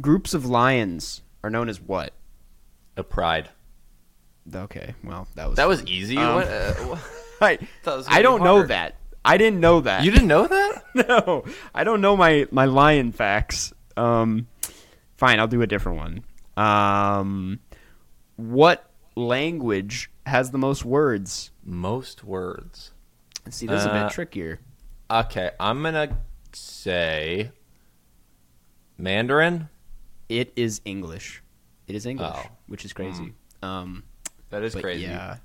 Groups of lions are known as what? A pride. Okay, well, that was That was easy. Um, What, uh, I, I don't know that. I didn't know that. you didn't know that? no, I don't know my my lion facts. Um, fine, I'll do a different one. Um, what language has the most words? Most words. See, this is a Uh, bit trickier. Okay, I'm gonna say Mandarin. It is English. It is English, Oh. which is crazy. Um, That is but crazy. yeah.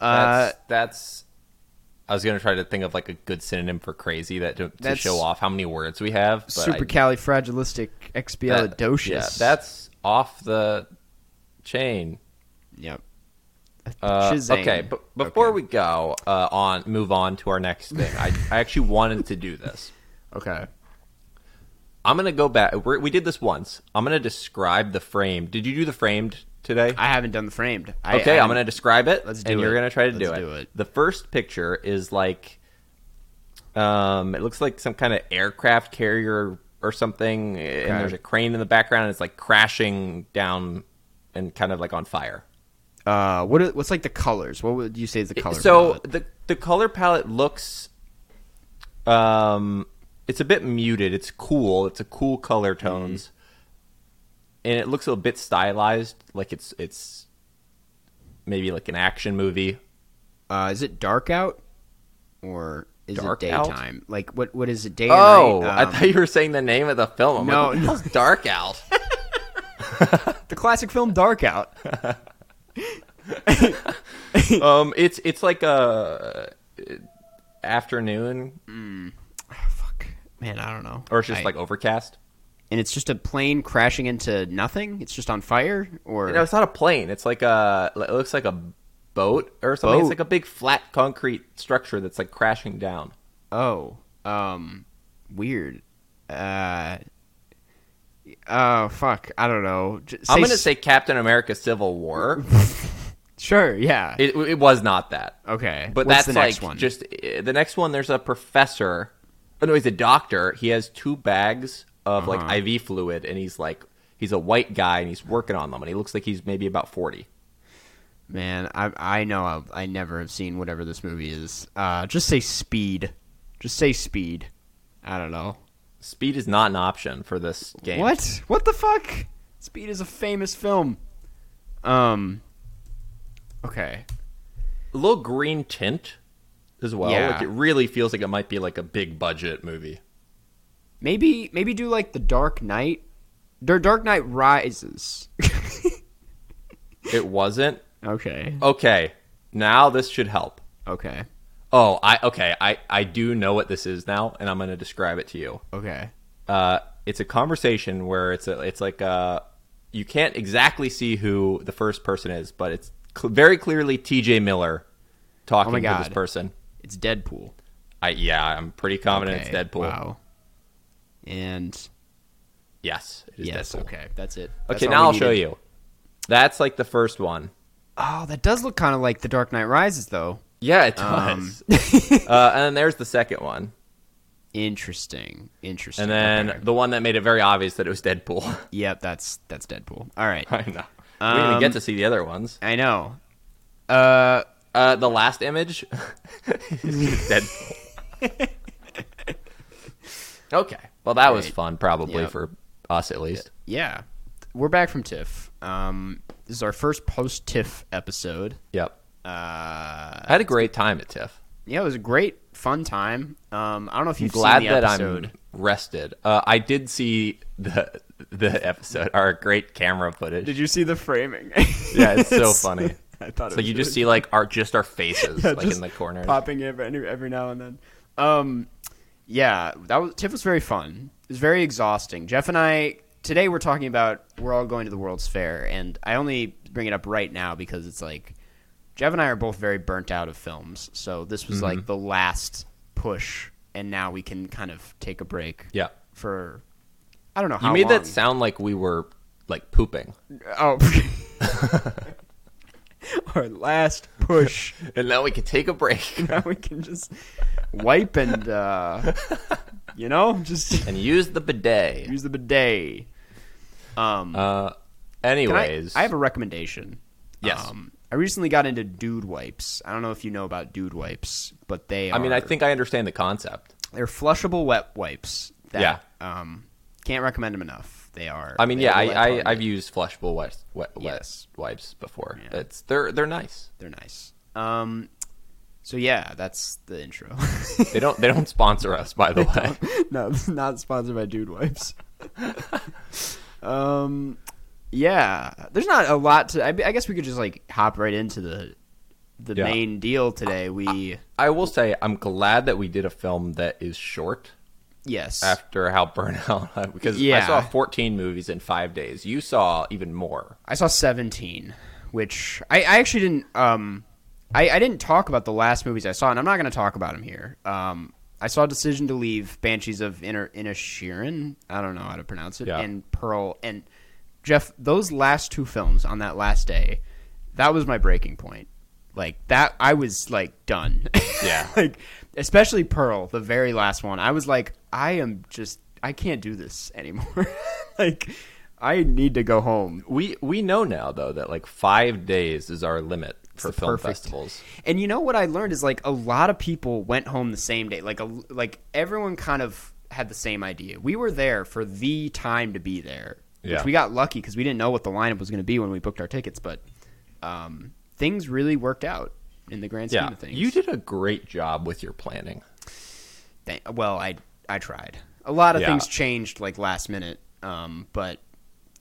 Uh, That's, that's. I was gonna try to think of like a good synonym for crazy that to, to show off how many words we have. Supercalifragilisticexpialidocious. that- yeah, that's off the chain. yep. Uh, okay, but before Okay. we go uh, on, move on to our next thing. I, I actually wanted to do this. Okay. I'm gonna go back. We're, we did this once. I'm gonna describe the frame. Did you do the framed today? I haven't done the framed. I, okay, I, I'm gonna describe it. Let's do and you're gonna try to Let's do it. do it. The first picture is like, um, it looks like some kind of aircraft carrier or something, and there's a crane in the background. And it's like crashing down and kind of like on fire. Uh, what? are- What's like the colors? What would you say is the color? so palette? the the color palette looks um it's a bit muted it's cool it's a cool color Mm-hmm. And it looks a bit stylized like it's it's maybe like an action movie uh, is it dark out or is Dark it out? daytime? Like what? What is it? Day oh night? i Um, thought you were saying the name of the film I'm No, like, no. "What's dark out the classic film Dark Out. um it's it's like a uh, afternoon Fuck, man, I don't know. or it's just I- like overcast and it's just a plane crashing into nothing. It's just on fire, or No, it's not a plane. It's like a. It looks like a boat or something. It's like a big flat concrete structure that's like crashing down. oh, um, weird. Uh, oh fuck, I don't know. I'm gonna s- say Captain America: Civil War. sure, yeah. it, it was not that, okay, but What's that's the next like one. just uh, the next one. There's a professor. Oh no, he's a doctor. He has two bags of Uh-huh. like IV fluid, and he's like he's a white guy, and he's working on them, and he looks like he's maybe about forty. Man, I I know I've, I never have seen whatever this movie is. Uh, just say Speed. Just say Speed. I don't know. Speed is not an option for this game. What? What the fuck? Speed is a famous film. Um. Okay. A little green tint as well. Yeah. Like it really feels like it might be like a big budget movie. Maybe maybe do like the Dark Knight. Der Dark Knight Rises. It wasn't. okay. Okay, now this should help. Okay. Oh, I okay, I I do know what this is now, and I'm going to describe it to you. Okay. Uh, it's a conversation where it's a it's like uh you can't exactly see who the first person is, but it's cl- very clearly T.J. Miller talking Oh to this person. It's Deadpool. I yeah, I'm pretty confident Okay, it's Deadpool. Wow. And Yes, it is yes, Deadpool. okay, that's it. That's Okay, now I'll show you. That's like the first one. Oh, that does look kind of like The Dark Knight Rises, though. Yeah, it Um, does. uh, and then there's the second one. Interesting. Interesting. And then Okay. the one that made it very obvious that it was Deadpool. Yep, that's that's Deadpool. All right. I know. we didn't even Um, get to see the other ones. I know. Uh, Uh, the last image is Deadpool. okay. Well, that was fun, probably Yep. for us at least. yeah, we're back from TIFF. Um, this is our first post TIFF episode. Yep. Uh, I had a great time at TIFF. yeah, it was a great, fun time. Um, I don't know if you've glad seen the that episode. I'm rested. Uh, I did see the the episode, our great camera footage. Did you see the framing? Yeah, it's so funny. I thought so it was you just see like our just our faces Yeah, like in the corner, popping every every now and then. Um, yeah, that was TIFF was very fun. It was very exhausting. Jeff and I today we're talking about we're all going to the World's Fair, and I only bring it up right now because it's like Jeff and I are both very burnt out of films, so this was Mm-hmm. like the last push, and now we can kind of take a break. Yeah. For I don't know how You made long. that sound like we were like pooping. Oh. Our last push. And now we can take a break now we can just wipe and uh, you know just and use the bidet. use the bidet. Um, Uh, can I, anyways, I have a recommendation. Yes. Um, I recently got into dude wipes. I don't know if you know about dude wipes, but they are. I mean, I think I understand the concept. they're flushable wet wipes. That, Yeah. Um, can't recommend them enough. They are. I mean, yeah, have a wet I, I I've used flushable wet, wet, Yes. wipes before. Yeah. It's they're they're nice. They're nice. Um, so yeah, that's the intro. They don't they don't sponsor us, by the way. no, not sponsored by Dude Wipes. um, yeah, there's not a lot to. I, I guess we could just like hop right into the the Yeah. main deal today. We I will say I'm glad that we did a film that is short yes, after how burnout because I saw 14 movies in five days. You saw even more. I saw 17, which I, I actually didn't. Um, I, I didn't talk about the last movies I saw, and I'm not going to talk about them here. Um, I saw Decision to Leave, Banshees of Inner Inisherin. I don't know how to pronounce it, Yeah. and Pearl. And Jeff, those last two films on that last day, that was my breaking point. Like that, I was like done. Yeah. like especially Pearl, the very last one. I was like, I am just, I can't do this anymore. like, I need to go home. We we know now though that like five days is our limit for film perfect- festivals. And you know what I learned is like a lot of people went home the same day. Like a, like everyone kind of had the same idea. We were there for the time to be there. Yeah. Which we got lucky because we didn't know what the lineup was going to be when we booked our tickets, but um, things really worked out in the grand scheme Yeah, of things. you did a great job with your planning. Thank- well, I I tried. A lot of Yeah. things changed like last minute, um, but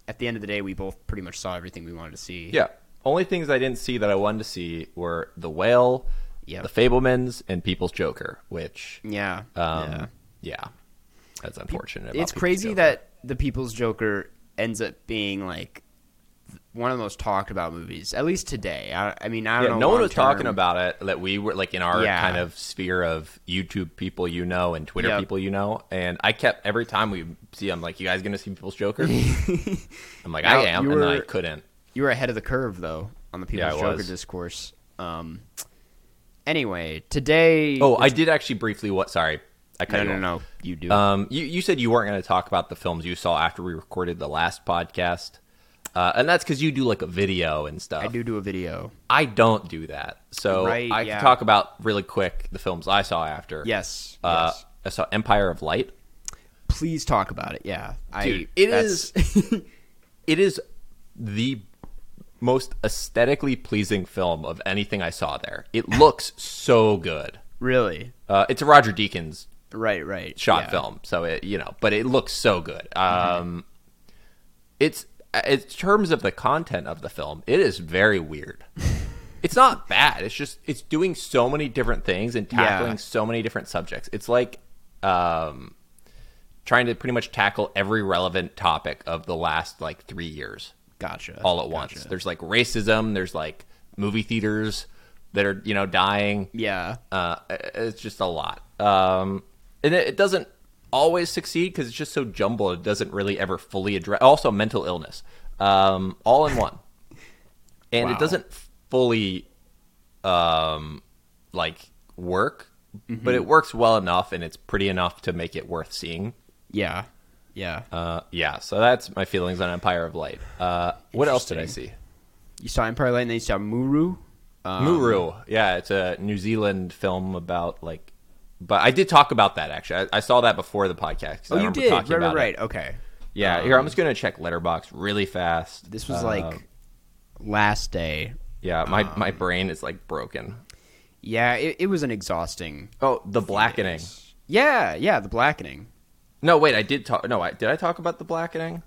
at the end of the day, we both pretty much saw everything we wanted to see. Yeah. Only things I didn't see that I wanted to see were The Whale, Yep. The Fabelmans, and People's Joker, which yeah, um yeah. yeah. That's unfortunate. it's crazy Joker. that the People's Joker ends up being like one of the most talked about movies, at least today. I, I mean, I don't yeah, know. no one was talking about it that we were like in our Yeah. kind of sphere of YouTube people you know and Twitter Yep. people you know. And I kept every time we see I'm like, You guys gonna see People's Joker? I'm like, I am, you and I couldn't. You were ahead of the curve though on the People's I Joker was. discourse. Um, anyway, today. Oh, I did actually briefly what sorry. I cut no, you no, off. no, you do. Um, you, you said you weren't going to talk about the films you saw after we recorded the last podcast. Uh, and that's because you do like a video and stuff. I do do a video. I don't do that. So Right, I yeah. can talk about really quick the films I saw after. Yes. Uh, yes. I saw Empire of Light. Please talk about it. Yeah, Dude, I, it is it is the most aesthetically pleasing film of anything I saw there. It looks so good. really Uh, it's a Roger Deakins right, right. shot yeah. film, so it you know, but it looks so good. Um, it's in terms of the content of the film, it is very weird. it's not bad. It's just it's doing so many different things and tackling Yeah. so many different subjects. It's like um, trying to pretty much tackle every relevant topic of the last like three years Gotcha. all at once. Gotcha. There's like racism. There's like movie theaters that are you know dying. Yeah. Uh, it's just a lot. Um, and it, it doesn't always succeed because it's just so jumbled. It doesn't really ever fully address. Also, mental illness, um, all in one, and Wow. it doesn't fully, um, like work, Mm-hmm. but it works well enough, and it's pretty enough to make it worth seeing. Yeah. Yeah. Uh, yeah, so that's my feelings on Empire of Light. Uh, what else did I see? You saw Empire of Light and then you saw Muru. Um, Muru. Yeah, it's a New Zealand film about like. But I did talk about that actually. I, I saw that before the podcast. 'cause I Oh, you did. Right, right, right. Okay. Yeah, here I'm just gonna check Letterboxd really fast. This was Uh, like last day. yeah, my um, my brain is like broken. Yeah, it, it was an exhausting. Oh, the blackening. Yeah, yeah, the blackening. No, wait, I did talk. No, I did I talk about the blackening?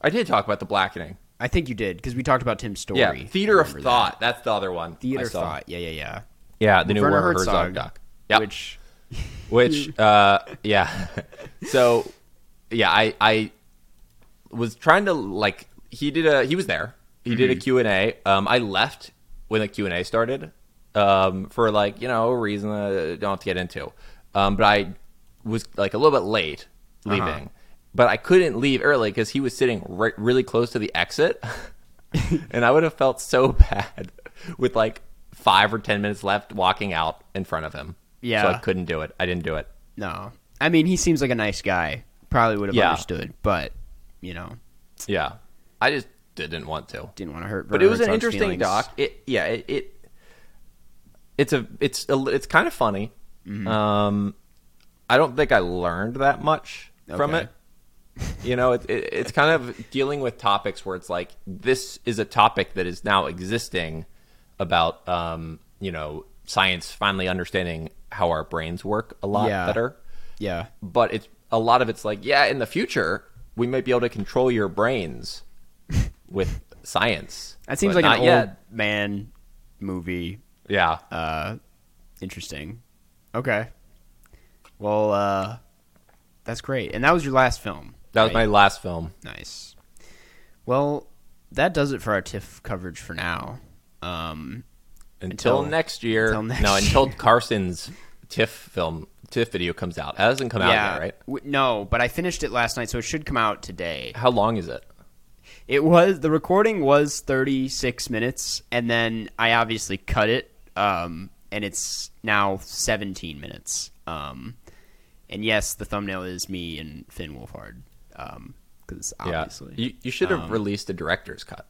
I did talk about the blackening. I think you did because we talked about Tim's story. Yeah, Theater of Thought. That's the other one. Theater of. Thought. Yeah, yeah, yeah. Yeah, the new Werner Werner Herzog, Herzog, doc. Yep. Which which uh yeah so yeah i i was trying to like he did a he was there he did a Mm-hmm. q&a um i left when the q&a started um for like you know a reason i don't have to get into um, but I was like a little bit late leaving, Uh-huh. but I couldn't leave early because he was sitting right, really close to the exit, and I would have felt so bad with like five or ten minutes left walking out in front of him. Yeah. so I couldn't do it. I didn't do it. No, I mean he seems like a nice guy. Probably would have Yeah. understood, but you know, Yeah, I just didn't want to. didn't want to hurt. but it was an interesting feelings. doc. It yeah, it, it it's a it's a, it's kind of funny. Mm-hmm. Um, I don't think I learned that much from it. You know, it, it, it's kind of dealing with topics where it's like this is a topic that is now existing about um, you know science finally understanding how our brains work a lot Yeah. better Yeah, but it's a lot of it's like yeah in the future we might be able to control your brains with science that seems like an old yet. man movie. yeah Uh, interesting. Okay. Well, uh, that's great, and that was your last film. that was my last film Nice. Well, that does it for our TIFF coverage for now. Um, until, Until- next year. until next no until year. carson's tiff film tiff video comes out. It hasn't come out yeah, yet right? W- no, but I finished it last night, so it should come out today. how long is it? It was the recording was 36 minutes, and then I obviously cut it, um, and it's now 17 minutes. Um, and yes, the thumbnail is me and Finn Wolfhard, because yeah. obviously. You, you should have Um, released a director's cut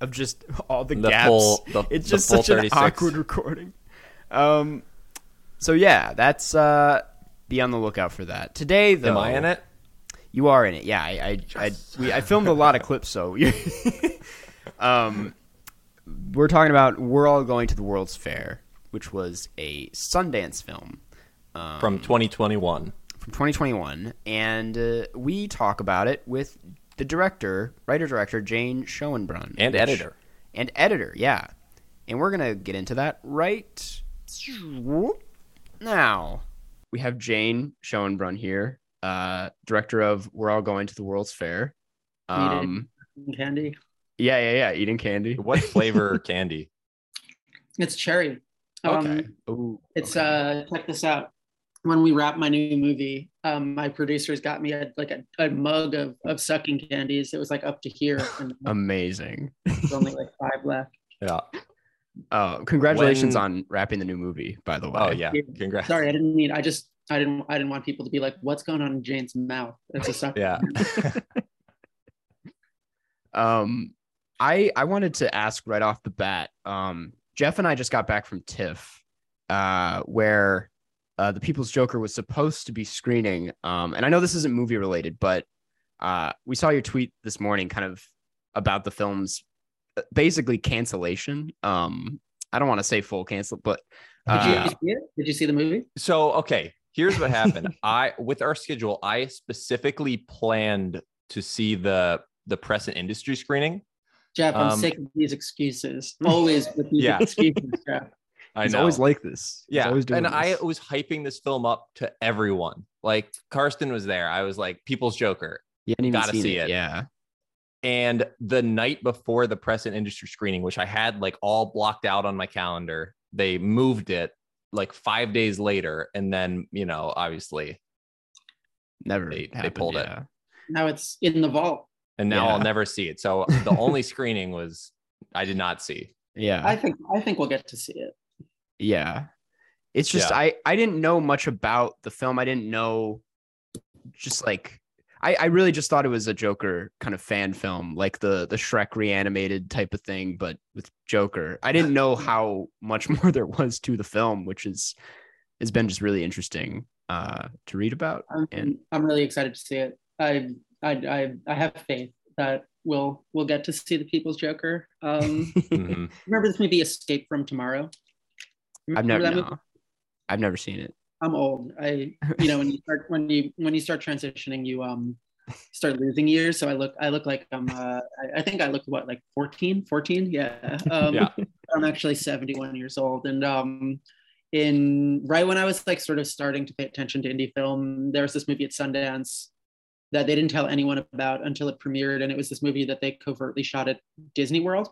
of just all the, The gaps. full- the- it's just such an awkward recording. Um, so yeah, that's uh, be on the lookout for that today. Though, am i in it You are in it. Yeah, I I I, we, I filmed a lot of clips, so um, we're talking about we're all going to the World's Fair, which was a Sundance film um, from 2021 from 2021, and uh, we talk about it with the director, writer director Jane Schoenbrun, and which- editor and editor, yeah. And we're gonna get into that right now. We have Jane Schoenbrun here, uh, director of We're All Going to the World's Fair. Um, candy. yeah, yeah, yeah, eating candy. what flavor candy It's cherry. Um, Okay. Ooh, It's okay. uh check this out. When we wrap my new movie, um, my producers got me a, like a, a mug of, of sucking candies. It was like up to here, and amazing. there's only like five left. yeah Oh, congratulations When- on wrapping the new movie, by the way. oh yeah Yeah. congrats Sorry, I didn't mean. I just I didn't I didn't want people to be like, "What's going on in Jane's mouth?" It's a suck. yeah Um, I I wanted to ask right off the bat. Um, Jeff and I just got back from TIFF, uh, where uh, the People's Joker was supposed to be screening. Um, and I know this isn't movie related, but uh, we saw your tweet this morning, kind of about the film's uh, basically cancellation. Um, I don't want to say full cancel, but Did uh, you see it? Did you see the movie? So okay, here's what happened. I with our schedule, I specifically planned to see the the press and industry screening. Jeff, I'm Um, sick of these excuses. Always with these Yeah. excuses, Jeff. I he's know. always like this. He's yeah, always doing and I was hyping this film up to everyone. Like Karsten was there. I was like, "People's Joker." you hadn't even gotta seen see it. it. Yeah. And the night before the press and industry screening, which I had like all blocked out on my calendar, they moved it like five days later, and then you know, obviously, Never. They- they happened, pulled it. Now it's in the vault. and now Yeah. I'll never see it. So the only screening was I did not see. Yeah. I think I think we'll get to see it. Yeah. It's just Yeah. I I didn't know much about the film. I didn't know just like I, I really just thought it was a Joker kind of fan film, like the the Shrek reanimated type of thing, but with Joker. I didn't know how much more there was to the film, which is has been just really interesting uh to read about. I'm, And- I'm really excited to see it. I I I, I have faith that we'll we'll get to see the People's Joker. Um, remember this movie Escape from Tomorrow? I've never no, I've never seen it. I'm old. I you know when you start when you when you start transitioning, you um start losing years. So I look I look like I'm uh I, I think I look what like 14, 14? Yeah. Um, Yeah. I'm actually 71 years old. And um in right when I was like sort of starting to pay attention to indie film, there was this movie at Sundance that they didn't tell anyone about until it premiered, and it was this movie that they covertly shot at Disney World.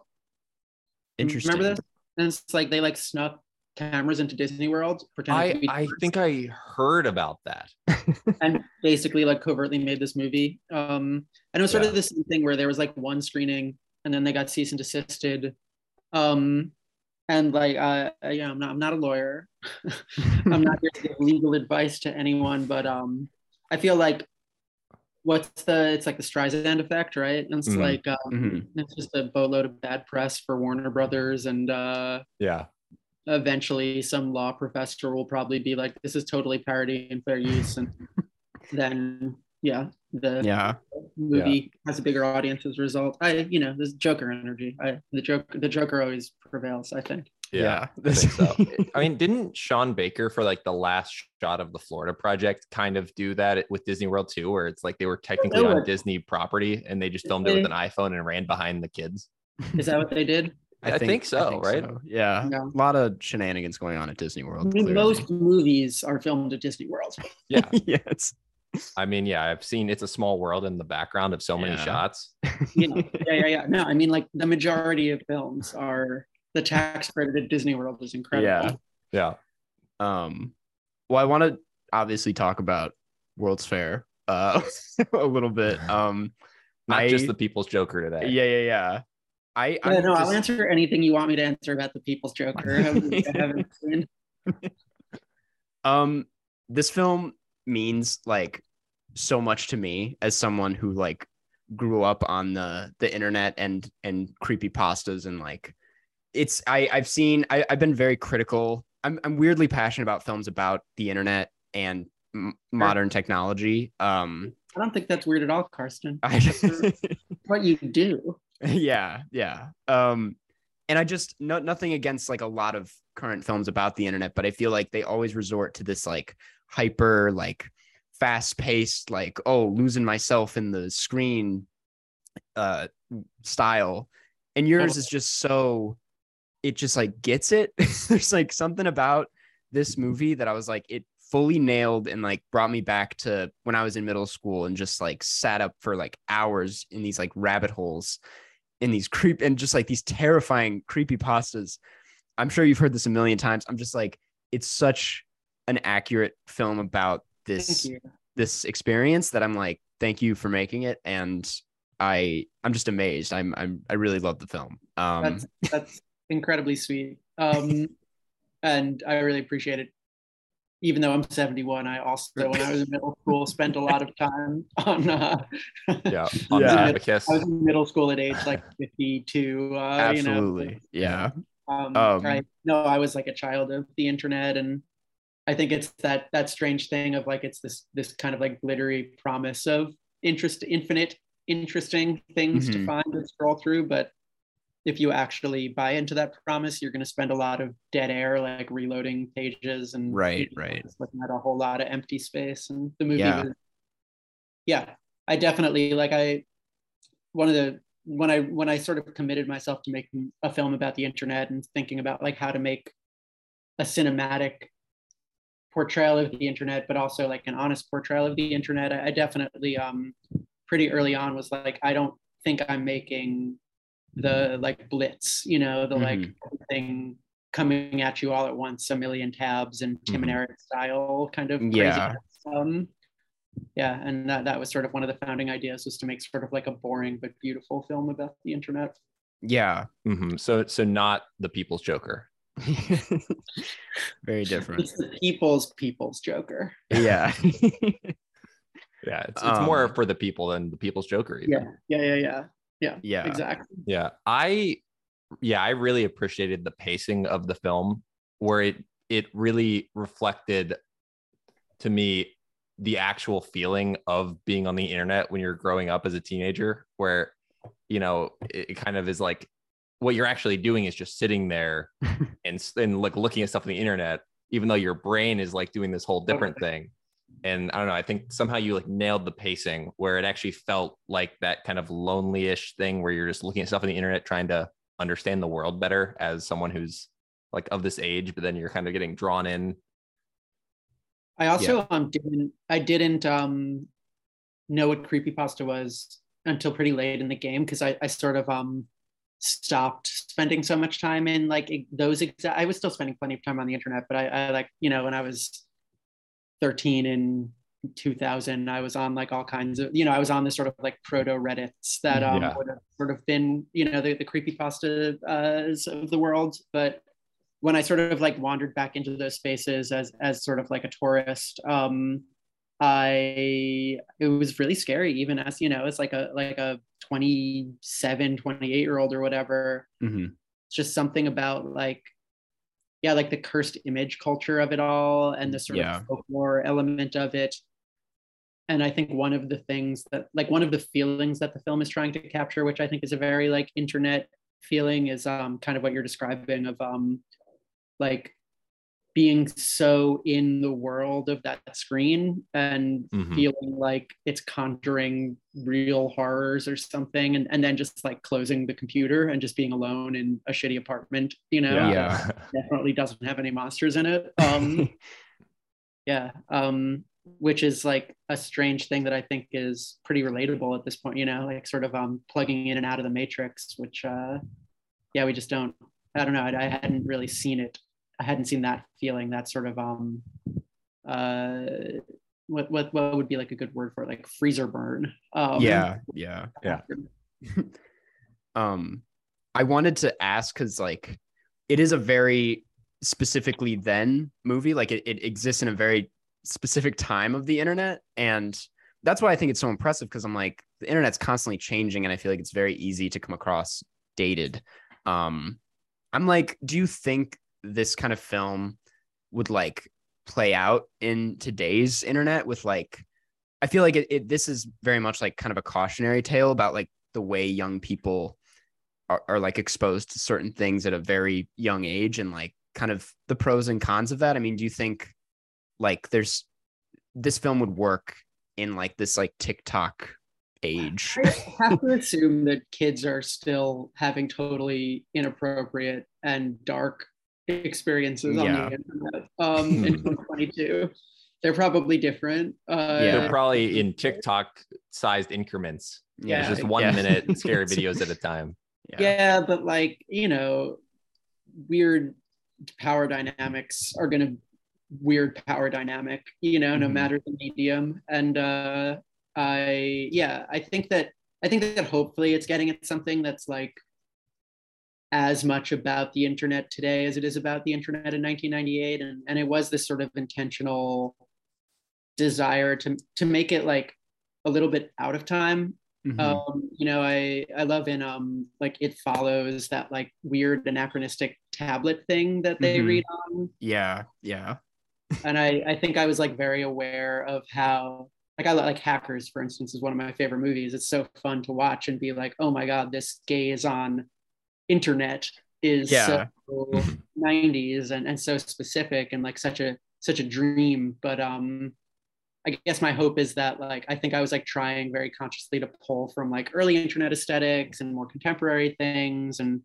Interesting. Remember this? And it's like they like snuck cameras into Disney World, pretending to I be I think I heard about that. and basically like covertly made this movie. Um, and it was sort Yeah. of this thing where there was like one screening, and then they got cease and desisted. Um, and like, uh, yeah, I'm not, I'm not a lawyer. I'm not here to give legal advice to anyone, but um, I feel like what's the it's like the Streisand effect, right? And it's Mhm. like um, Mhm. it's just a boatload of bad press for Warner Brothers, and uh, Yeah. Eventually some law professor will probably be like, "This is totally parody and fair use," and then yeah, the Yeah. movie has a bigger audience as a result. I, you know, this Joker energy. I the Joker, the Joker always prevails. I think. Yeah. I think so. I mean, didn't Sean Baker for like the last shot of the Florida project kind of do that with Disney World too, where it's like they were technically on Disney property and they just filmed it with an iPhone and ran behind the kids? Is that what they did? I think so, right? Yeah. Yeah. A lot of shenanigans going on at Disney I World. mean, most movies are filmed at Disney World. Yeah. yeah, it's I mean, yeah, I've seen It's a Small World in the background of so many Yeah. shots. You know, yeah, yeah, yeah. No, I mean, like the majority of films are the tax credit at Disney World is incredible. Yeah. Yeah. Um, well, I want to obviously talk about World's Fair uh, a little bit. Um, Not I- just the People's Joker today. yeah, yeah, yeah. I, Yeah, no, I'll answer anything you want me to answer about the People's Joker. I haven't seen. um, this film means like so much to me as someone who like grew up on the the internet and and creepy pastas and like it's I I've seen I, I've been very critical. I'm I'm weirdly passionate about films about the internet and m- modern technology. Um, I don't think that's weird at all, Karsten. I, What you do. yeah, yeah. Um, and I just no, nothing against like a lot of current films about the internet, but I feel like they always resort to this like hyper, like fast paced, like oh, losing myself in the screen, uh, style. And yours is just so, it just like gets it. There's like something about this movie that I was like, it fully nailed and like brought me back to when I was in middle school and just like sat up for like hours in these like rabbit holes in these creep and just like these terrifying creepy pastas. I'm sure you've heard this a million times. I'm just like, it's such an accurate film about this this experience that I'm like, thank you for making it. And I I'm just amazed. I'm I'm I really love the film. Um That's that's incredibly sweet. Um, and I really appreciate it. Even though I'm 71, I also, when I was in middle school, spent a lot of time on. Uh, Yeah. On Yeah. yeah. Kiss. I was in middle school at age like 52. Uh, absolutely. You know, Yeah. um, Um, I, no, I was like a child of the internet, and I think it's that that strange thing of like it's this this kind of like glittery promise of interest, infinite interesting things to Mhm. find and scroll through, but if you actually buy into that promise, you're going to spend a lot of dead air, like reloading pages and Right, right. looking at a whole lot of empty space. And the movie, Yeah. was, yeah, I definitely like. I one of the when I when I sort of committed myself to making a film about the internet and thinking about like how to make a cinematic portrayal of the internet, but also like an honest portrayal of the internet. I, I definitely um pretty early on was like, I don't think I'm making the like blitz, you know, the like thing coming at you all at once, a million tabs and Tim and Mhm. Eric style kind of Yeah. Um, yeah, and that, that was sort of one of the founding ideas was to make sort of like a boring but beautiful film about the internet. Yeah. hmm So so not the People's Joker. Very different. It's the people's people's Joker. yeah. Yeah, it's, it's more Um, for the people than the People's Joker. Even. Yeah, yeah, yeah, yeah, yeah. yeah. Exactly. Yeah. I yeah, I really appreciated the pacing of the film where it it really reflected to me the actual feeling of being on the internet when you're growing up as a teenager where you know it, it kind of is like what you're actually doing is just sitting there and and like looking at stuff on the internet even though your brain is like doing this whole different thing and i don't know i think somehow you like nailed the pacing where it actually felt like that kind of lonely-ish thing where you're just looking at stuff on the internet trying to understand the world better as someone who's like of this age but then you're kind of getting drawn in I also um didn't I didn't um know what creepypasta was until pretty late in the game because I, I sort of um stopped spending so much time in like those exact. I was still spending plenty of time on the internet, but I, I like you know when I was 13 in 2000 i was on like all kinds of you know i was on this sort of like proto reddits that um yeah. would have sort of been you know the, the creepy pasta uh, of the world but when i sort of like wandered back into those spaces as as sort of like a tourist um i it was really scary even as you know as like a like a 27 28 year old or whatever mm-hmm. it's just something about like yeah, like the cursed image culture of it all and the sort yeah. of folklore element of it. And I think one of the things that, like, one of the feelings that the film is trying to capture, which I think is a very like internet feeling, is um kind of what you're describing of um like being so in the world of that screen and mm-hmm. feeling like it's conjuring real horrors or something and, and then just like closing the computer and just being alone in a shitty apartment you know? Yeah, definitely doesn't have any monsters in it. Um yeah um which is like a strange thing that i think is pretty relatable at this point you know? Like sort of um plugging in and out of the matrix which uh yeah we just don't i don't know i, I hadn't really seen it I hadn't seen that feeling, that sort of um uh what what what would be like a good word for it? like freezer burn. Um, yeah, yeah, yeah. um, I wanted to ask because like it is a very specifically then movie, like it, it exists in a very specific time of the internet, and that's why I think it's so impressive because I'm like the internet's constantly changing, and I feel like it's very easy to come across dated. Um, I'm like, do you think this kind of film would like play out in today's internet with like I feel like it, it, this is very much like kind of a cautionary tale about like the way young people are, are like exposed to certain things at a very young age and like kind of the pros and cons of that. I mean, do you think like there's this film would work in like this like TikTok age? I have to assume that kids are still having totally inappropriate and dark experiences yeah. on the internet um, in 2022. They're probably different. Uh, yeah, they're probably in TikTok sized increments. Yeah, just one yeah. minute scary videos at a time. Yeah. yeah, but like you know, weird power dynamics are going to weird power dynamic. You know, mm-hmm. no matter the medium. And uh, I yeah, I think that I think that hopefully it's getting at something that's like as much about the internet today as it is about the internet in 1998 and, and it was this sort of intentional desire to to make it like a little bit out of time mm-hmm. um you know i i love in um like it follows that like weird anachronistic tablet thing that they mm-hmm. read on yeah yeah and i i think i was like very aware of how like I like Hackers, for instance, is one of my favorite movies. It's so fun to watch and be like, oh my god, this gaze on internet is yeah. so 90s and, and so specific and like such a such a dream but um i guess my hope is that like i think i was like trying very consciously to pull from like early internet aesthetics and more contemporary things and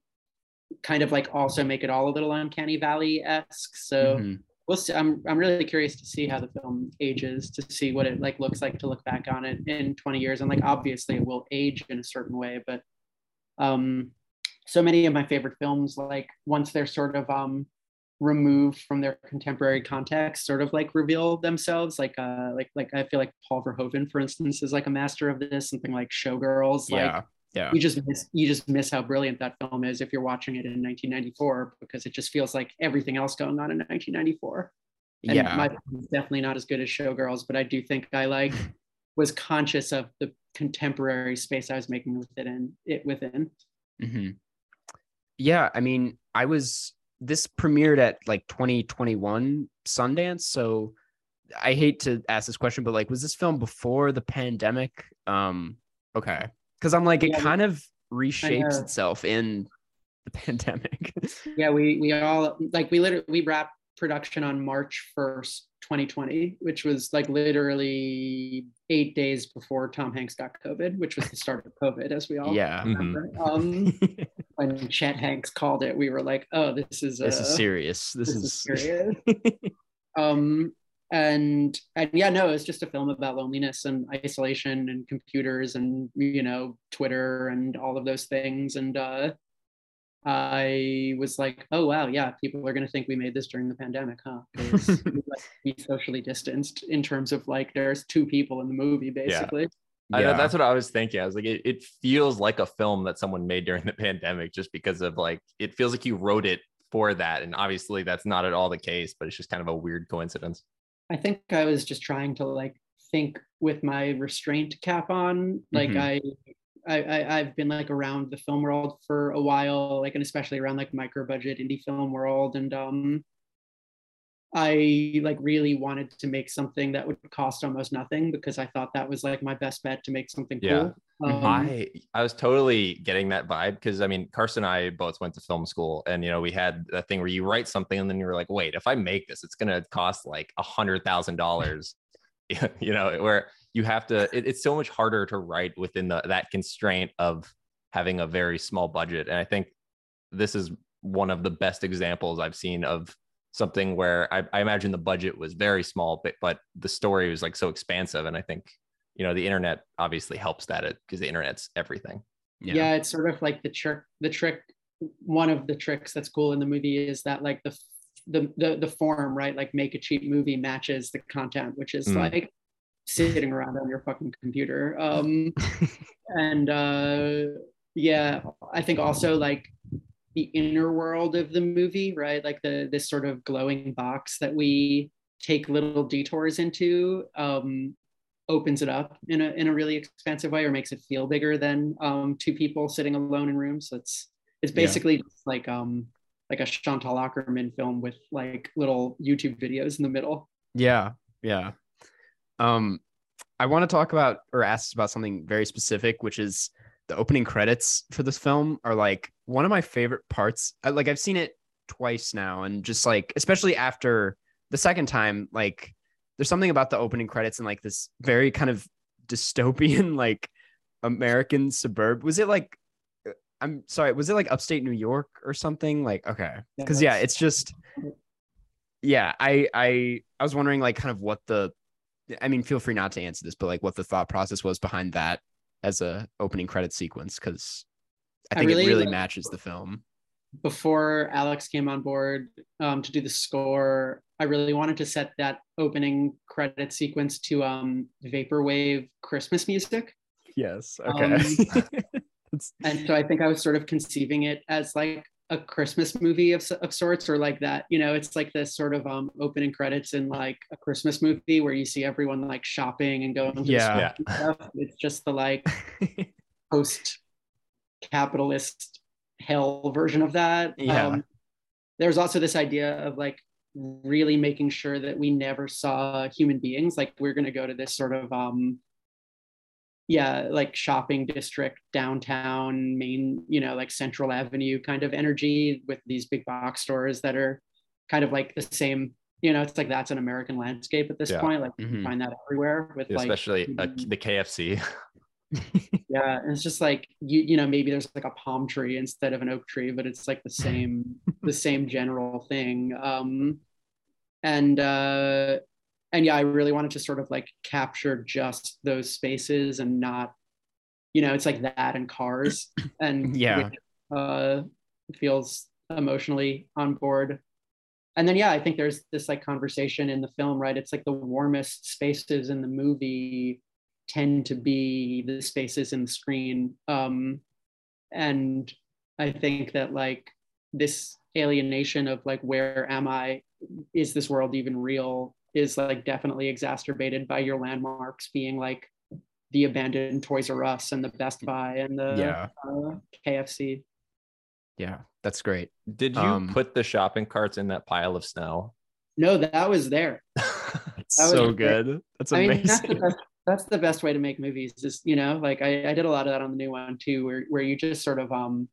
kind of like also make it all a little uncanny valley-esque so mm-hmm. we'll see i'm i'm really curious to see how the film ages to see what it like looks like to look back on it in 20 years and like obviously it will age in a certain way but um so many of my favorite films, like once they're sort of um, removed from their contemporary context, sort of like reveal themselves. Like uh, like like I feel like Paul Verhoeven, for instance, is like a master of this. Something like Showgirls. Yeah. Like, yeah. You just miss you just miss how brilliant that film is if you're watching it in 1994 because it just feels like everything else going on in 1994. And yeah. my is definitely not as good as Showgirls, but I do think I like was conscious of the contemporary space I was making with it in it within. Mm-hmm yeah, I mean, I was this premiered at like 2021 Sundance, so I hate to ask this question, but like, was this film before the pandemic? Um, okay, because I'm like, it yeah, kind of reshapes itself in the pandemic. yeah, we we all like we literally we wrapped production on March 1st, 2020, which was like literally eight days before Tom Hanks got COVID, which was the start of COVID, as we all yeah. remember. Mm-hmm. Um, when Chet Hanks called it, we were like, "Oh, this is this is serious. This, this is, is serious." um, and and yeah, no, it's just a film about loneliness and isolation and computers and you know Twitter and all of those things. And uh, I was like, oh wow, yeah, people are gonna think we made this during the pandemic, huh? Because we like be socially distanced in terms of like there's two people in the movie basically. Yeah. I know that's what I was thinking. I was like, it, it feels like a film that someone made during the pandemic, just because of like it feels like you wrote it for that, and obviously that's not at all the case, but it's just kind of a weird coincidence. I think I was just trying to like think with my restraint cap on, like mm-hmm. I I, I have been like around the film world for a while, like and especially around like micro budget indie film world, and um, I like really wanted to make something that would cost almost nothing because I thought that was like my best bet to make something yeah. cool. Um, I I was totally getting that vibe because I mean Carson and I both went to film school and you know we had that thing where you write something and then you're like wait if I make this it's gonna cost like a hundred thousand dollars you know where you have to it, it's so much harder to write within the that constraint of having a very small budget. And i think this is one of the best examples i've seen of something where i, I imagine the budget was very small but, but the story was like so expansive. And i think you know the internet obviously helps that it because the internet's everything. Yeah it's sort of like the trick the trick one of the tricks that's cool in the movie is that like the the the, the form right? Like make a cheap movie matches the content which is mm. like sitting around on your fucking computer. Um, and uh, yeah, I think also like the inner world of the movie, right? Like the this sort of glowing box that we take little detours into um, opens it up in a in a really expansive way, or makes it feel bigger than um, two people sitting alone in rooms. So it's it's basically yeah. just like um like a Chantal Akerman film with like little YouTube videos in the middle. Yeah, yeah. Um, I want to talk about or ask about something very specific, which is the opening credits for this film are like one of my favorite parts. I, like I've seen it twice now, and just like especially after the second time, like there's something about the opening credits and like this very kind of dystopian like American suburb. Was it like I'm sorry, was it like upstate New York or something? Like okay, because yeah, yeah, it's just yeah. I I I was wondering like kind of what the I mean, feel free not to answer this, but like what the thought process was behind that as a opening credit sequence, because I think I really, it really matches the film. Before Alex came on board um, to do the score, I really wanted to set that opening credit sequence to um, vaporwave Christmas music. Yes. Okay. Um, and so I think I was sort of conceiving it as like a Christmas movie of, of sorts or like that. You know, it's like this sort of um, opening credits in like a Christmas movie where you see everyone like shopping and going. yeah. Stuff. It's just the like post capitalist hell version of that. Yeah. Um, there's also this idea of like really making sure that we never saw human beings. Like we're going to go to this sort of um, yeah like shopping district downtown main you know like central avenue kind of energy with these big box stores that are kind of like the same you know it's like that's an american landscape at this yeah. point like mm-hmm. you find that everywhere with like especially uh, the kfc yeah and it's just like you you know maybe there's like a palm tree instead of an oak tree but it's like the same the same general thing um and uh and yeah, I really wanted to sort of like capture just those spaces and not, you know, it's like that and cars and yeah, uh, feels emotionally on board. And then yeah, I think there's this like conversation in the film, right? It's like the warmest spaces in the movie tend to be the spaces in the screen. Um, and I think that like this alienation of like where am I? Is this world even real? Is like definitely exacerbated by your landmarks being like the abandoned Toys R Us and the Best Buy and the yeah. uh, KFC. Yeah, that's great. Did you um, put the shopping carts in that pile of snow? No, that was there. It's that so good. That's amazing. I mean, that's, the best, that's the best way to make movies. Is you know, like I, I did a lot of that on the new one too, where where you just sort of um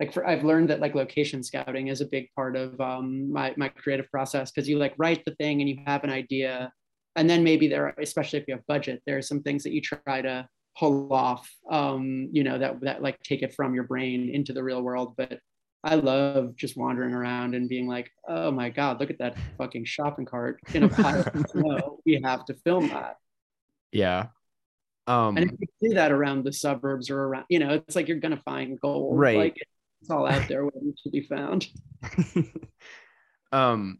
like for I've learned that like location scouting is a big part of um, my my creative process because you like write the thing and you have an idea, and then maybe there, are, especially if you have budget, there are some things that you try to pull off, um, you know, that that like take it from your brain into the real world. But I love just wandering around and being like, oh my god, look at that fucking shopping cart in a pile of snow. We have to film that. Yeah. Um, and if you do that around the suburbs or around, you know, it's like you're gonna find gold. Right. Like it's all out there waiting to be found. um,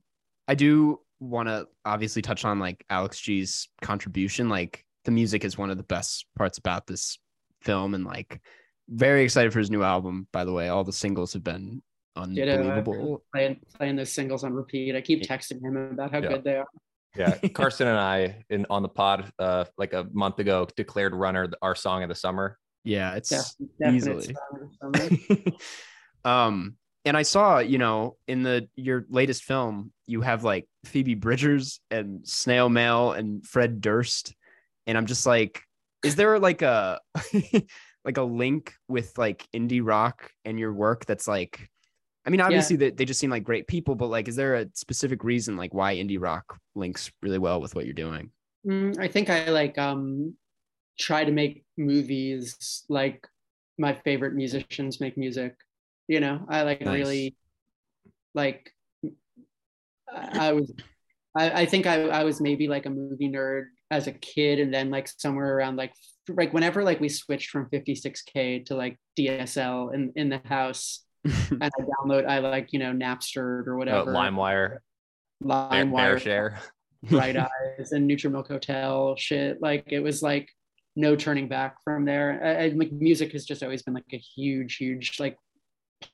I do want to obviously touch on like Alex G's contribution. Like the music is one of the best parts about this film, and like very excited for his new album. By the way, all the singles have been unbelievable. playing, playing those singles on repeat. I keep texting him about how Yeah. good they are. Yeah, Carson and I in on the pod uh like a month ago declared "Runner" our song of the summer. Yeah, it's Def- definite easily. Song of the summer. um, and I saw, you know, in the your latest film, you have like Phoebe Bridgers and Snail Mail and Fred Durst, and I'm just like, is there like a like a link with like indie rock and your work that's like I mean, obviously they, they just seem like great people, but like, is there a specific reason like why indie rock links really well with what you're doing? Mm, I think I like um try to make movies like my favorite musicians make music. You know, I like Nice. really like I, I was I, I think I, I was maybe like a movie nerd as a kid and then like somewhere around like like whenever like we switched from 56k to like DSL in in the house and I download I like you know Napster or Uh, whatever LimeWire, LimeWire Bear Share. bright eyes and Neutral Milk Hotel shit. Like it was like no turning back from there. I, I, like music has just always been like a huge, huge like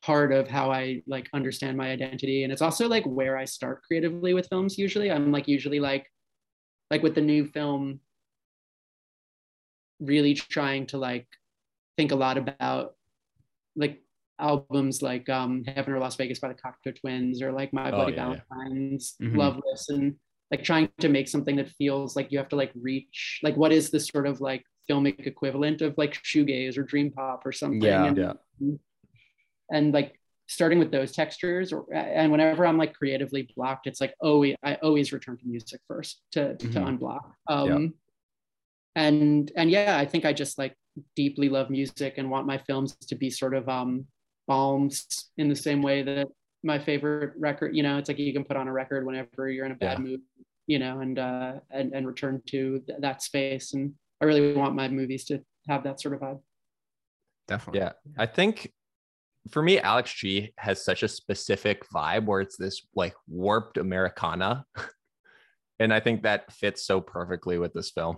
part of how I like understand my identity, and it's also like where I start creatively with films. Usually, I'm like usually like like with the new film, really trying to like think a lot about like albums like um Heaven or Las Vegas by the Cocteau Twins or like My Oh, Bloody yeah, yeah. Valentine's, Mhm. Loveless, and like trying to make something that feels like you have to like reach like what is the sort of like filmic equivalent of like shoegaze or dream pop or something Yeah. and, Yeah. And like starting with those textures or and whenever i'm like creatively blocked it's like always i always return to music first to to Mhm. unblock um and and yeah i think i just like deeply love music and want my films to be sort of um balms in the same way that my favorite record you know it's like you can put on a record whenever you're in a bad Yeah. mood you know and uh and, and return to th- that space and i really want my movies to have that sort of vibe Definitely. Yeah, I think for me, Alex G has such a specific vibe where it's this like warped Americana, and I think that fits so perfectly with this film.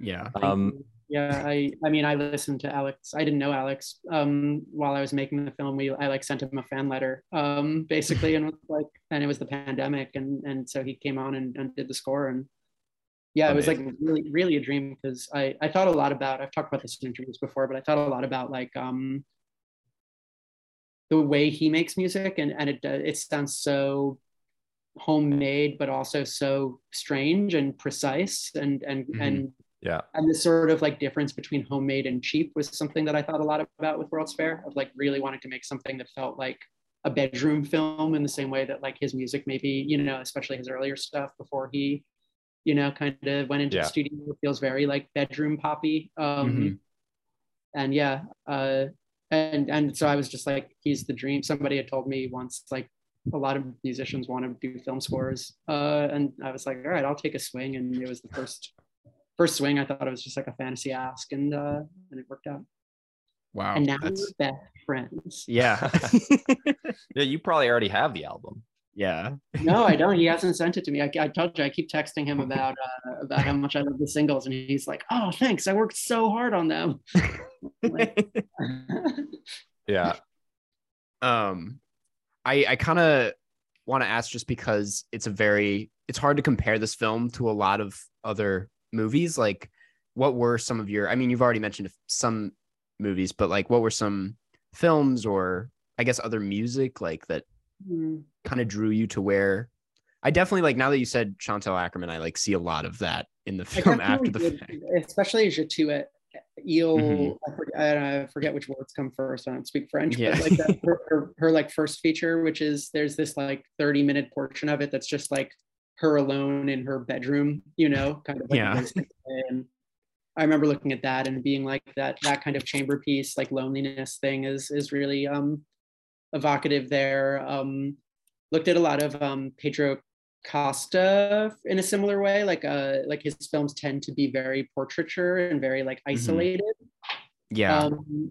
Yeah. Um, yeah i i mean i listened to alex i didn't know alex um while i was making the film we i like sent him a fan letter um basically and was like and it was the pandemic and and so he came on and, and did the score and yeah it was like really really a dream because i i thought a lot about i've talked about this in interviews before but i thought a lot about like um the way he makes music and and it uh, it sounds so homemade but also so strange and precise and and Mhm. and yeah, and this sort of like difference between homemade and cheap was something that I thought a lot about with World's Fair of like really wanting to make something that felt like a bedroom film in the same way that like his music maybe you know especially his earlier stuff before he you know kind of went into Yeah. the studio it feels very like bedroom poppy um Mhm. and yeah uh and and so I was just like he's the dream somebody had told me once like a lot of musicians want to do film scores uh and I was like all right I'll take a swing and it was the first first swing I thought it was just like a fantasy ask and uh and it worked out Wow. and now that's- we're best friends yeah. yeah. You probably already have the album. Yeah. no I don't. He hasn't sent it to me. I, I told you I keep texting him about uh, about how much I love the singles and he's like oh thanks. I worked so hard on them. Like- Yeah, um i i kind of want to ask just because it's a very it's hard to compare this film to a lot of other movies. Like what were some of your i mean you've already mentioned some movies but like what were some films or i guess other music like that Hmm. Kind of drew you to where i definitely like now that you said Chantal Akerman i like see a lot of that in the film after the did, fact especially as Jatuet, eel. Mhm. I, forget, I, I forget which words come first. I don't speak French, Yeah. but like that, her, her, her like first feature, which is there's this like 30 minute portion of it that's just like her alone in her bedroom, you know, kind of like Yeah. and I remember looking at that and being like that that kind of chamber piece, like loneliness thing is is really um evocative there. Um looked at a lot of um Pedro Costa in a similar way. Like uh like his films tend to be very portraiture and very like isolated. yeah Um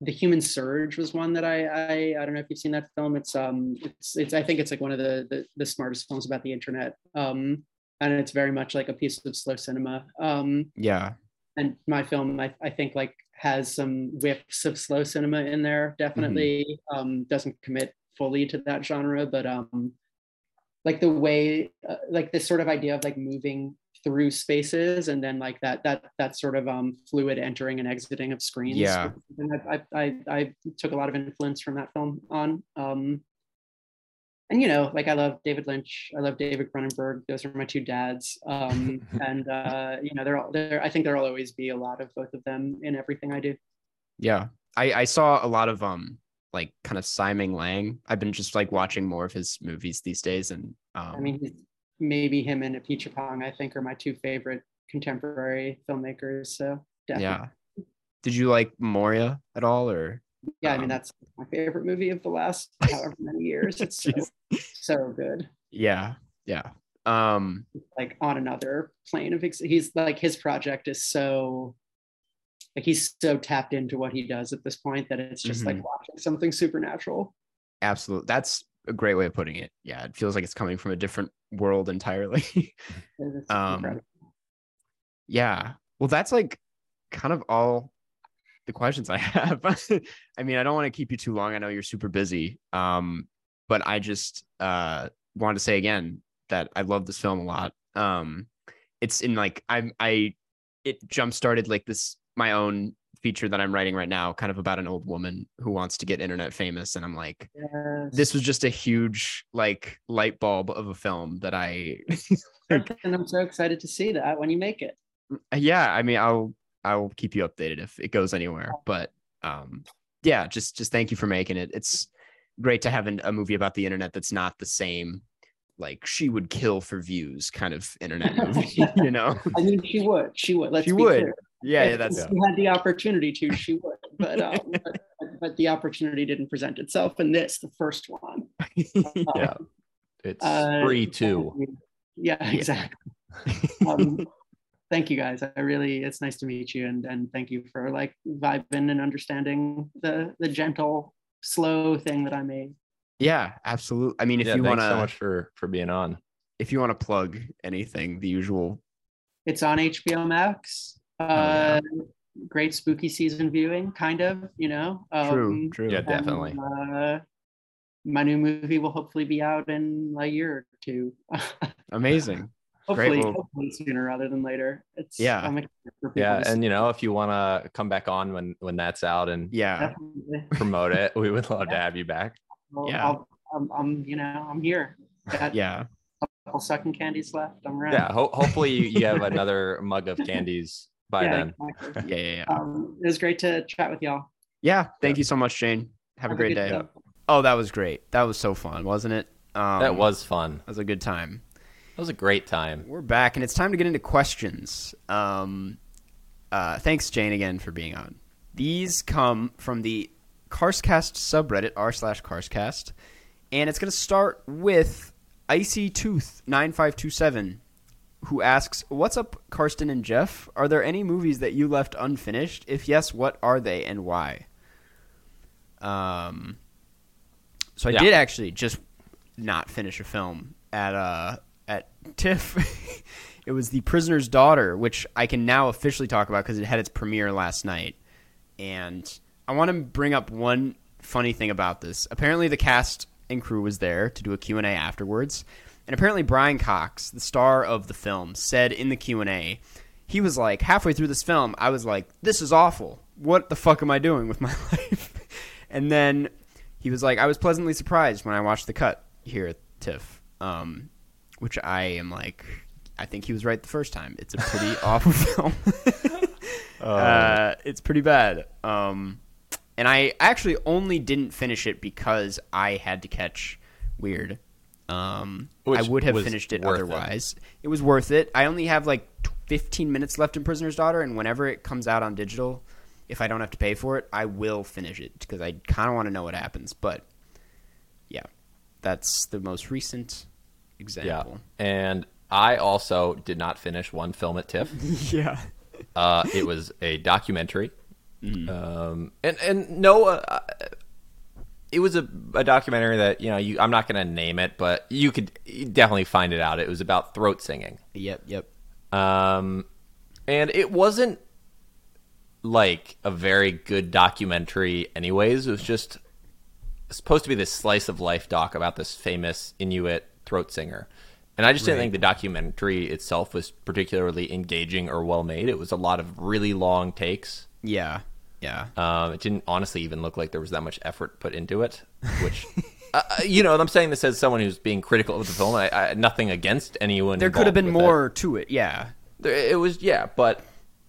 the Human Surge was one that I, I I don't know if you've seen that film. It's um it's it's I think it's like one of the the, the smartest films about the internet. Um and it's very much like a piece of slow cinema. Um Yeah. and my film I, I think like has some whiffs of slow cinema in there definitely um doesn't commit fully to that genre but um like the way uh, like this sort of idea of like moving through spaces and then like that that that sort of um fluid entering and exiting of screens Yeah. and I, I i i took a lot of influence from that film on um and you know like i love david lynch i love david cronenberg those are my two dads um and uh you know they're all there i think there'll always be a lot of both of them in everything i do Yeah. I, I saw a lot of um like kind of Simon Lang. I've been just like watching more of his movies these days and um i mean he's, maybe him and Apichatpong, i think are my two favorite contemporary filmmakers so definitely. yeah. Did you like Moria at all or yeah i mean Um, that's my favorite movie of the last however many years it's so, so good Yeah. Yeah. Um like on another plane of ex- he's like his project is so like he's so tapped into what he does at this point that it's just like Mhm. watching something supernatural absolutely that's a great way of putting it. Yeah. It feels like it's coming from a different world entirely. Um, yeah. Well, that's like kind of all the questions I have. I mean, I don't want to keep you too long. I know you're super busy. Um, but I just uh wanted to say again that I love this film a lot. Um, it's in like I'm I it jump started like this my own feature that I'm writing right now, kind of about an old woman who wants to get internet famous, and I'm like, Yes. this was just a huge like light bulb of a film that I and i'm so excited to see that when you make it yeah i mean i'll i'll keep you updated if it goes anywhere but um yeah just just thank you for making it it's great to have an, a movie about the internet that's not the same like she would kill for views kind of internet movie you know i mean she would she would let's She be would. clear. Yeah yeah If that's she had the opportunity to she would but um but, but the opportunity didn't present itself in this the first one Yeah. It's Uh, free too. yeah exactly um, thank you guys i really it's nice to meet you and and thank you for like vibing and understanding the the gentle slow thing that i made yeah absolutely i mean if yeah, you want to so much for for being on. if you want to plug anything the usual it's on hbo max uh yeah. great spooky season viewing kind of you know true Um, true Yeah, and, definitely. uh, my new movie will hopefully be out in a year or two amazing hopefully, well- hopefully sooner rather than later it's Yeah. I'm excited for Yeah, and you know, if you want to come back on when when that's out and yeah Definitely. promote it, we would love to have you back. Well, Yeah. I'll, I'm, I'm, you know, I'm here. Got yeah a couple sucking candies left. I'm around. Yeah, ho- hopefully you, you have another mug of candies by Yeah, then. exactly. yeah yeah yeah Um, it was great to chat with y'all. yeah thank you so much jane have a great good day day. Oh, that was great. That was so fun, wasn't it? Um, that was fun. that was a good time. That was a great time. We're back, and it's time to get into questions. Um, uh, thanks, Jane, again for being on. These come from the Carscast subreddit r slash Carscast, and it's going to start with Icy Tooth nine five two seven, who asks, "What's up, Karsten and Jeff? Are there any movies that you left unfinished? If yes, what are they and why?" Um. So I Yeah. did actually just not finish a film at uh at TIFF. it was The Prisoner's Daughter, which I can now officially talk about because it had its premiere last night. And I want to bring up one funny thing about this. Apparently, the cast and crew was there to do a Q&A afterwards. And apparently, Brian Cox, the star of the film, said in the Q&A, he was like, halfway through this film, I was like, this is awful. What the fuck am I doing with my life? and then he was like, I was pleasantly surprised when I watched the cut here at TIFF. Um, which I am like, I think he was right the first time. It's a pretty awful film. uh, it's pretty bad. Um, and I actually only didn't finish it because I had to catch Weird. Um, I would have was finished it worth it. otherwise. It. was worth it. I only have like 15 minutes left in Prisoner's Daughter, and whenever it comes out on digital, if I don't have to pay for it, I will finish it because I kind of want to know what happens. But yeah, that's the most recent example. Yeah. And I also did not finish one film at TIFF. Yeah. Uh, it was a documentary Um, and and Noah, uh, it was a, a documentary that you know you. I'm not going to name it, but you could definitely find it out. It was about throat singing. Yep, yep. Um, and it wasn't like a very good documentary, anyways. It was just supposed to be this slice of life doc about this famous Inuit throat singer. And I just didn't think the documentary itself was particularly engaging or well made. It was a lot of really long takes. Yeah, yeah. Um, it didn't honestly even look like there was that much effort put into it, which. Uh, you know, I'm saying this as someone who's being critical of the film. I, I nothing against anyone. there could have been with it. more to it. Yeah, There- It was yeah, but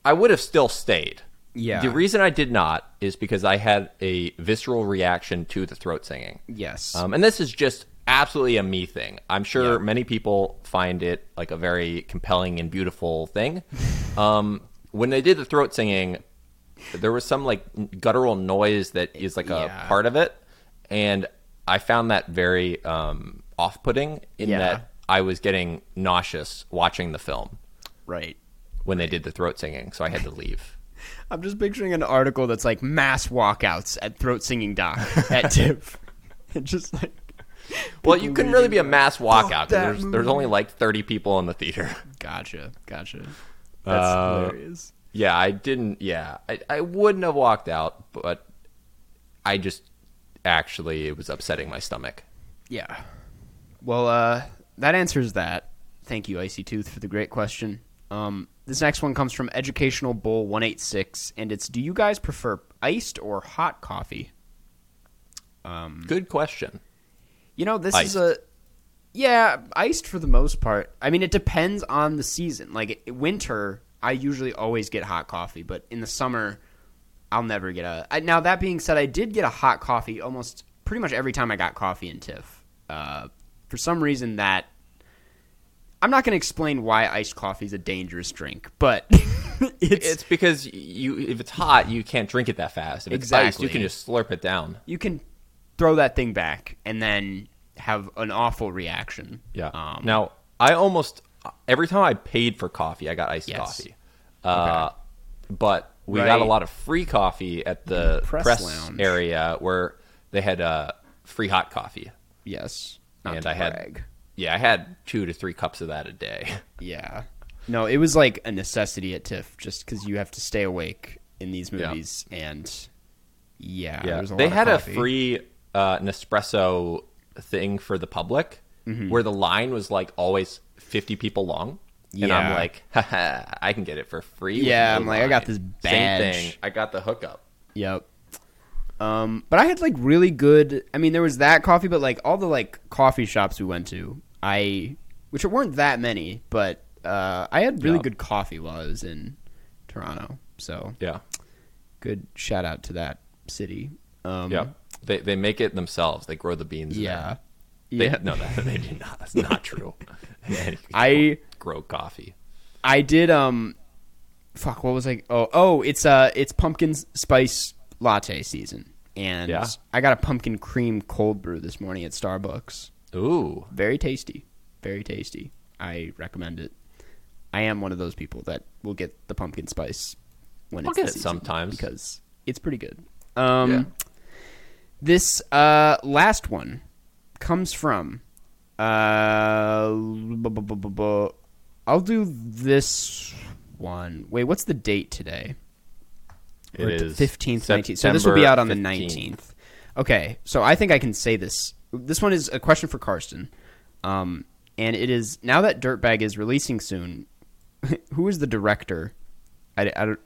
I would have still stayed. Yeah. The reason I did not is because I had a visceral reaction to the throat singing. yes. Um, and this is just absolutely a me thing. I'm sure Yeah. many people find it like a very compelling and beautiful thing. um, when they did the throat singing, there was some like guttural noise that is like Yeah. a part of it, and I found that very um, off-putting in Yeah. that I was getting nauseous watching the film right. when they did the throat singing, so I had to leave. I'm just picturing an article that's like mass walkouts at throat singing doc at TIFF. and just like Well, you couldn't really be a mass walkout. There's, there's only like 30 people in the theater. gotcha, gotcha. That's Uh, hilarious. Yeah, I didn't. Yeah, I, I wouldn't have walked out, but I just actually it was upsetting my stomach. Yeah. Well, uh, that answers that. Thank you, Icy Tooth, for the great question. Um, this next one comes from Educational Bull one eight six, and it's: Do you guys prefer iced or hot coffee? Good question. You know, this Iced. is a yeah, iced for the most part. I mean, it depends on the season. Like winter, I usually always get hot coffee, but in the summer, I'll never get a. I, now that being said, I did get a hot coffee almost pretty much every time I got coffee in Tiff. Uh, for some reason, that I'm not going to explain why iced coffee is a dangerous drink, but it's, It's because you if it's hot, you can't drink it that fast. If it's iced, you can just slurp it down. you can throw that thing back and then have an awful reaction. Yeah. Um, now, I almost every time I paid for coffee, I got iced Yes. coffee. Uh, But we got a lot of free coffee at the Press press, lounge. area where they had uh, free hot coffee. Yes. And I had yeah, I had two to three cups of that a day. Yeah. No, it was like a necessity at TIFF just because you have to stay awake in these Yeah. movies. And yeah, Yeah, there's a they had a free uh, Nespresso thing for the public Mm-hmm. where the line was like always fifty people long. And I'm Yeah. like, Haha, I can get it for free. Yeah, I'm like, I got line." this Same thing. I got the hookup. Yep. Um, but I had like really good. I mean, there was that coffee, but like all the like coffee shops we went to, I which weren't that many, but uh, I had really Yeah. good coffee while I was in Toronto. So Yeah, good shout out to that city. Um, yeah. They they make it themselves. They grow the beans. yeah, there. They, yeah. no, that, they do not. That's not true. I grow coffee. I did um fuck what was I oh oh it's uh it's pumpkin spice latte season and Yeah. I got a pumpkin cream cold brew this morning at Starbucks. Ooh, Very tasty. Very tasty. I recommend it. I am one of those people that will get the pumpkin spice when I'll it's get it sometimes. because it's pretty good. Um Yeah. this uh last one comes from uh I'll do this one. Wait, what's the date today? it is fifteenth, nineteenth. So this will be out on the nineteenth. Okay, so I think I can say this. This one is a question for Karsten, um, and it is now that Dirtbag is releasing soon. who is the director? I, I, don't-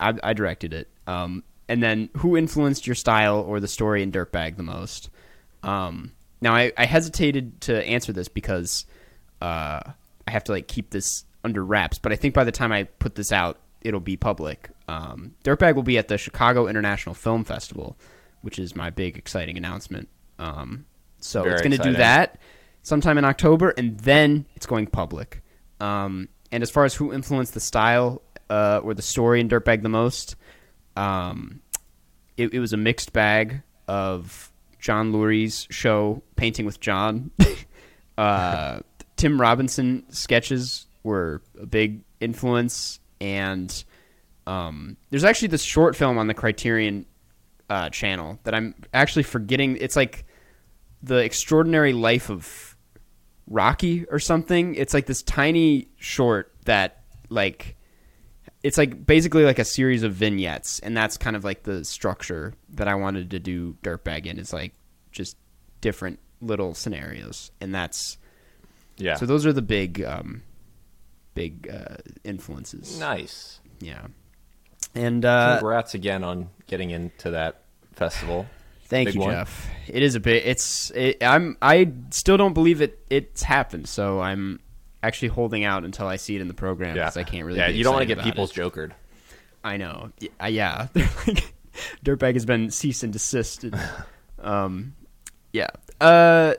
I, I directed it. Um, and then who influenced your style or the story in Dirtbag the most? Um, now I, I hesitated to answer this because uh, I have to like keep this under wraps. But I think by the time I put this out, it'll be public. Um, Dirtbag will be at the Chicago International Film Festival, which is my big exciting announcement. Um, so Very it's going to do that sometime in October, and then it's going public. Um, and as far as who influenced the style uh, or the story in Dirtbag the most, um, it, it was a mixed bag of John Lurie's show Painting with John. uh, Tim Robinson sketches were a big influence, and Um, there's actually this short film on the Criterion uh, channel that I'm actually forgetting. It's like the extraordinary life of Rocky or something. It's like this tiny short that like it's like basically like a series of vignettes, and that's kind of like the structure that I wanted to do Dirtbag in. Is like just different little scenarios, and that's Yeah. so those are the big um, big uh, influences. nice. Yeah, and uh, Congrats again on getting into that festival. Thank Big you, one. Jeff. It is a bit. It's. It, I'm. I still don't believe it. It's happened. So I'm actually holding out until I see it in the program because I can't really. Yeah, you don't want to get people's it. jokered. I know. Yeah. Dirtbag has been cease and desist. And, um. Yeah. Uh.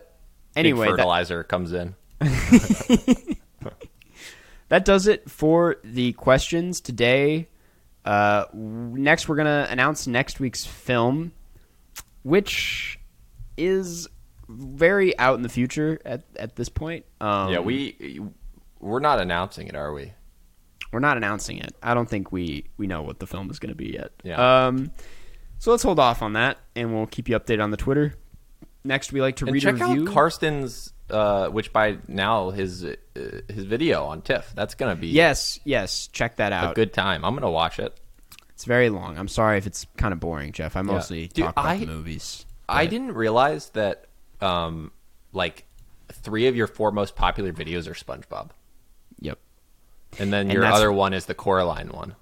Anyway, Big that, fertilizer comes in. that does it for the questions today. Uh, next, we're gonna announce next week's film, which is very out in the future at at this point. Um, yeah, we we're not announcing it, are we? we're not announcing it. I don't think we we know what the film is going to be yet. Yeah. Um, so let's hold off on that, and we'll keep you updated on the Twitter. Next, we like to And read check a review. out Karsten's, uh, which by now his uh, his video on TIFF. That's gonna be yes, yes, check that out. a good time. I'm gonna watch it. It's very long. I'm sorry if it's kind of boring, Jeff. I mostly Dude, talk about I- the movies. I didn't realize that, um, like three of your four most popular videos are SpongeBob, Yep. and then And your other one is the Coraline one,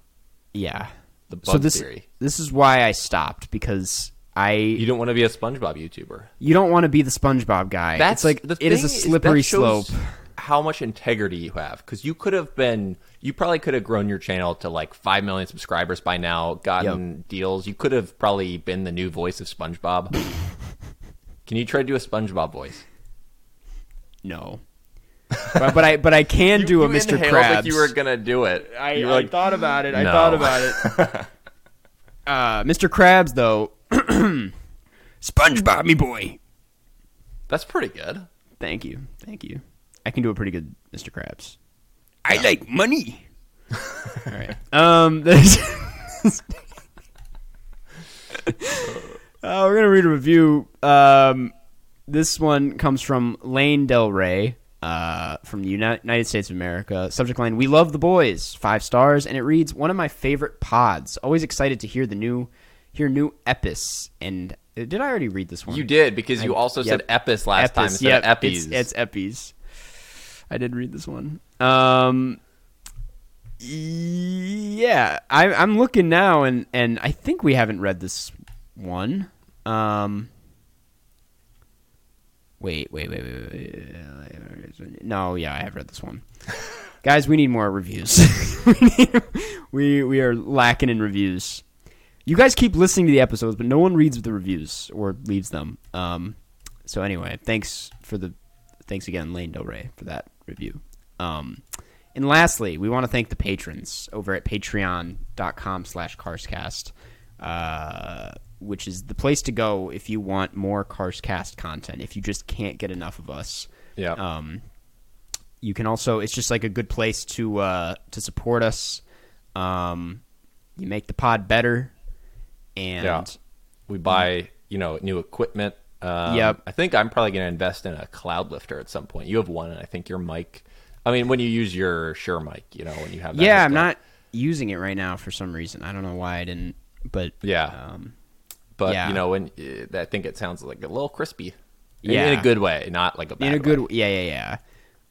Yeah. the Bug so this Theory. this is why I stopped because I You don't want to be a SpongeBob YouTuber. You don't want to be the SpongeBob guy. That's it's like the it is a slippery shows slope. How much integrity you have? Because you could have been, you probably could have grown your channel to like five million subscribers by now, gotten deals. You could have probably been the new voice of SpongeBob. Can you try to do a SpongeBob voice? No. but, but I but I can do a You Mr. Krabs. like you were gonna do it. I, I like, thought about it. I No. thought about it. uh, Mr. Krabs, though, SpongeBob, me boy. That's pretty good. Thank you, thank you. I can do a pretty good Mr. Krabs. I like money. All right. Um. this- Uh, we're gonna read a review. Um, this one comes from Lane Del Rey, uh, from the United States of America. Subject line: We love the boys. Five stars, and it reads: One of my favorite pods. Always excited to hear the new, hear new epis. And uh, did I already read this one? You did because you I- also yep. said Epis last time Epis, instead yep, of Epis. It's, it's Epis. I did read this one. Um, yeah, I, I'm looking now, and and I think we haven't read this one. Um, wait, wait, wait, wait, wait. No, yeah, I have read this one. Guys, we need more reviews. we, need, we we are lacking in reviews. You guys keep listening to the episodes, but no one reads the reviews or leaves them. Um, so anyway, thanks for the thanks again, Lane Del Rey, for that review. Um, and lastly, we want to thank the patrons over at patreon.com slash carscast, uh, which is the place to go if you want more Carscast content, if you just can't get enough of us. yeah. Um, you can also it's just like a good place to uh, to support us. Um, you make the pod better, and Yeah. we buy you know new equipment. Um, Yep. I think I'm probably going to invest in a cloud lifter at some point. You have one, and I think your mic. I mean, when you use your Shure mic, you know, when you have that Yeah, I'm not using it right now for some reason. I don't know why I didn't, but Yeah. um, But yeah. you know, when uh, I think it sounds like a little crispy. Yeah. in a good way, not like a bad in a good way. yeah yeah yeah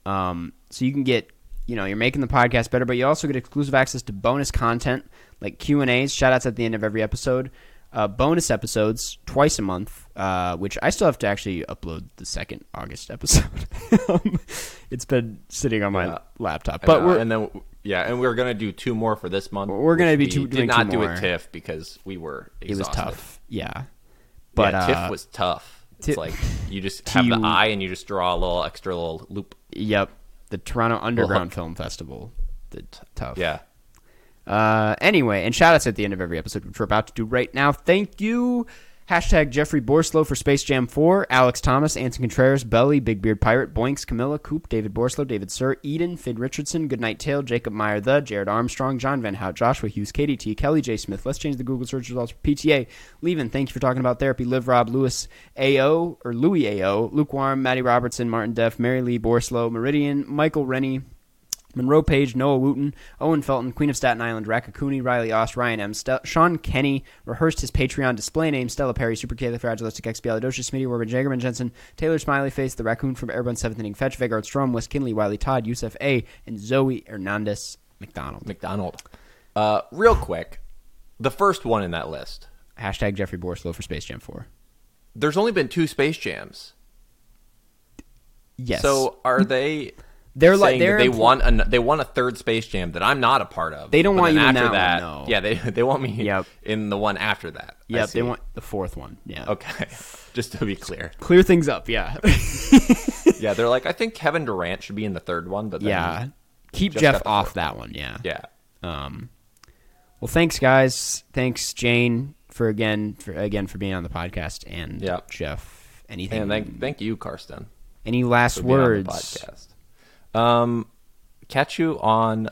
um so you can get you know you're making the podcast better but you also get exclusive access to bonus content like q and a's shout outs at the end of every episode uh, bonus episodes twice a month uh, which i still have to actually upload the second august episode Um, it's been sitting on my Yeah. laptop And, but uh, we're and then yeah, and we're gonna do two more for this month. We're gonna be we two- did not two do a TIFF because we were it was tough yeah but yeah, uh, TIFF was tough. It's like you just have the eye and you just draw a little extra little loop. yep the toronto underground film festival the t- tough Yeah. Uh, anyway, and shout outs at the end of every episode, which we're about to do right now. Thank you, Hashtag Jeffrey Borslow for Space Jam 4, Alex Thomas, Anson Contreras, Belly, Big Beard Pirate, Boinks, Camilla, Coop, David Borslow, David Sir, Eden, Finn Richardson, Goodnight Tail, Jacob Meyer, The, Jared Armstrong, John Van Hout, Joshua Hughes, Katie T, Kelly J. Smith. Let's change the Google search results for PTA. Levin, thank you for talking about therapy. Live Rob, Lewis AO, or Louis AO, Lukewarm, Maddie Robertson, Martin Deff, Mary Lee Borslow, Meridian, Michael Rennie, Monroe Page, Noah Wooten, Owen Felton, Queen of Staten Island, Rakakuni, Riley Ost, Ryan M. Stel- Sean Kenny rehearsed his Patreon display name, Stella Perry, Supercalifragilisticexpialidocious, Smitty, Warburton, Jagerman, Jensen, Taylor Smiley Face, The Raccoon from Airborne 7th Inning Fetch, Vegard Strom, Wes Kinley, Wiley Todd, Yusef A., and Zoe Hernandez McDonald. McDonald. Uh, real quick, the first one in that list. Hashtag Jeffrey Borslow for Space Jam 4. There's only been two Space Jams. Yes. So are they? They're like- that they're they impl- want a they want a third Space Jam that I'm not a part of. They don't want you in after that one, no. Yeah, they they want me Yep. in the one after that. Yep, they want the fourth one. Yeah. Okay, just to be clear. Clear things up, yeah. Yeah, they're like I think Kevin Durant should be in the third one, but yeah. Keep Jeff off that one, yeah. yeah. Um, well, thanks, guys. Thanks, Jane, for again for again for being on the podcast, and Yep. Jeff. Anything? And thank thank you, Karsten. any last for being on the words? Podcast. Um, catch you on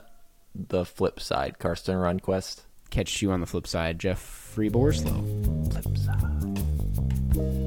the flip side, Karsten Runquist. Catch you on the flip side, Jeff Free Borslow. Flip side.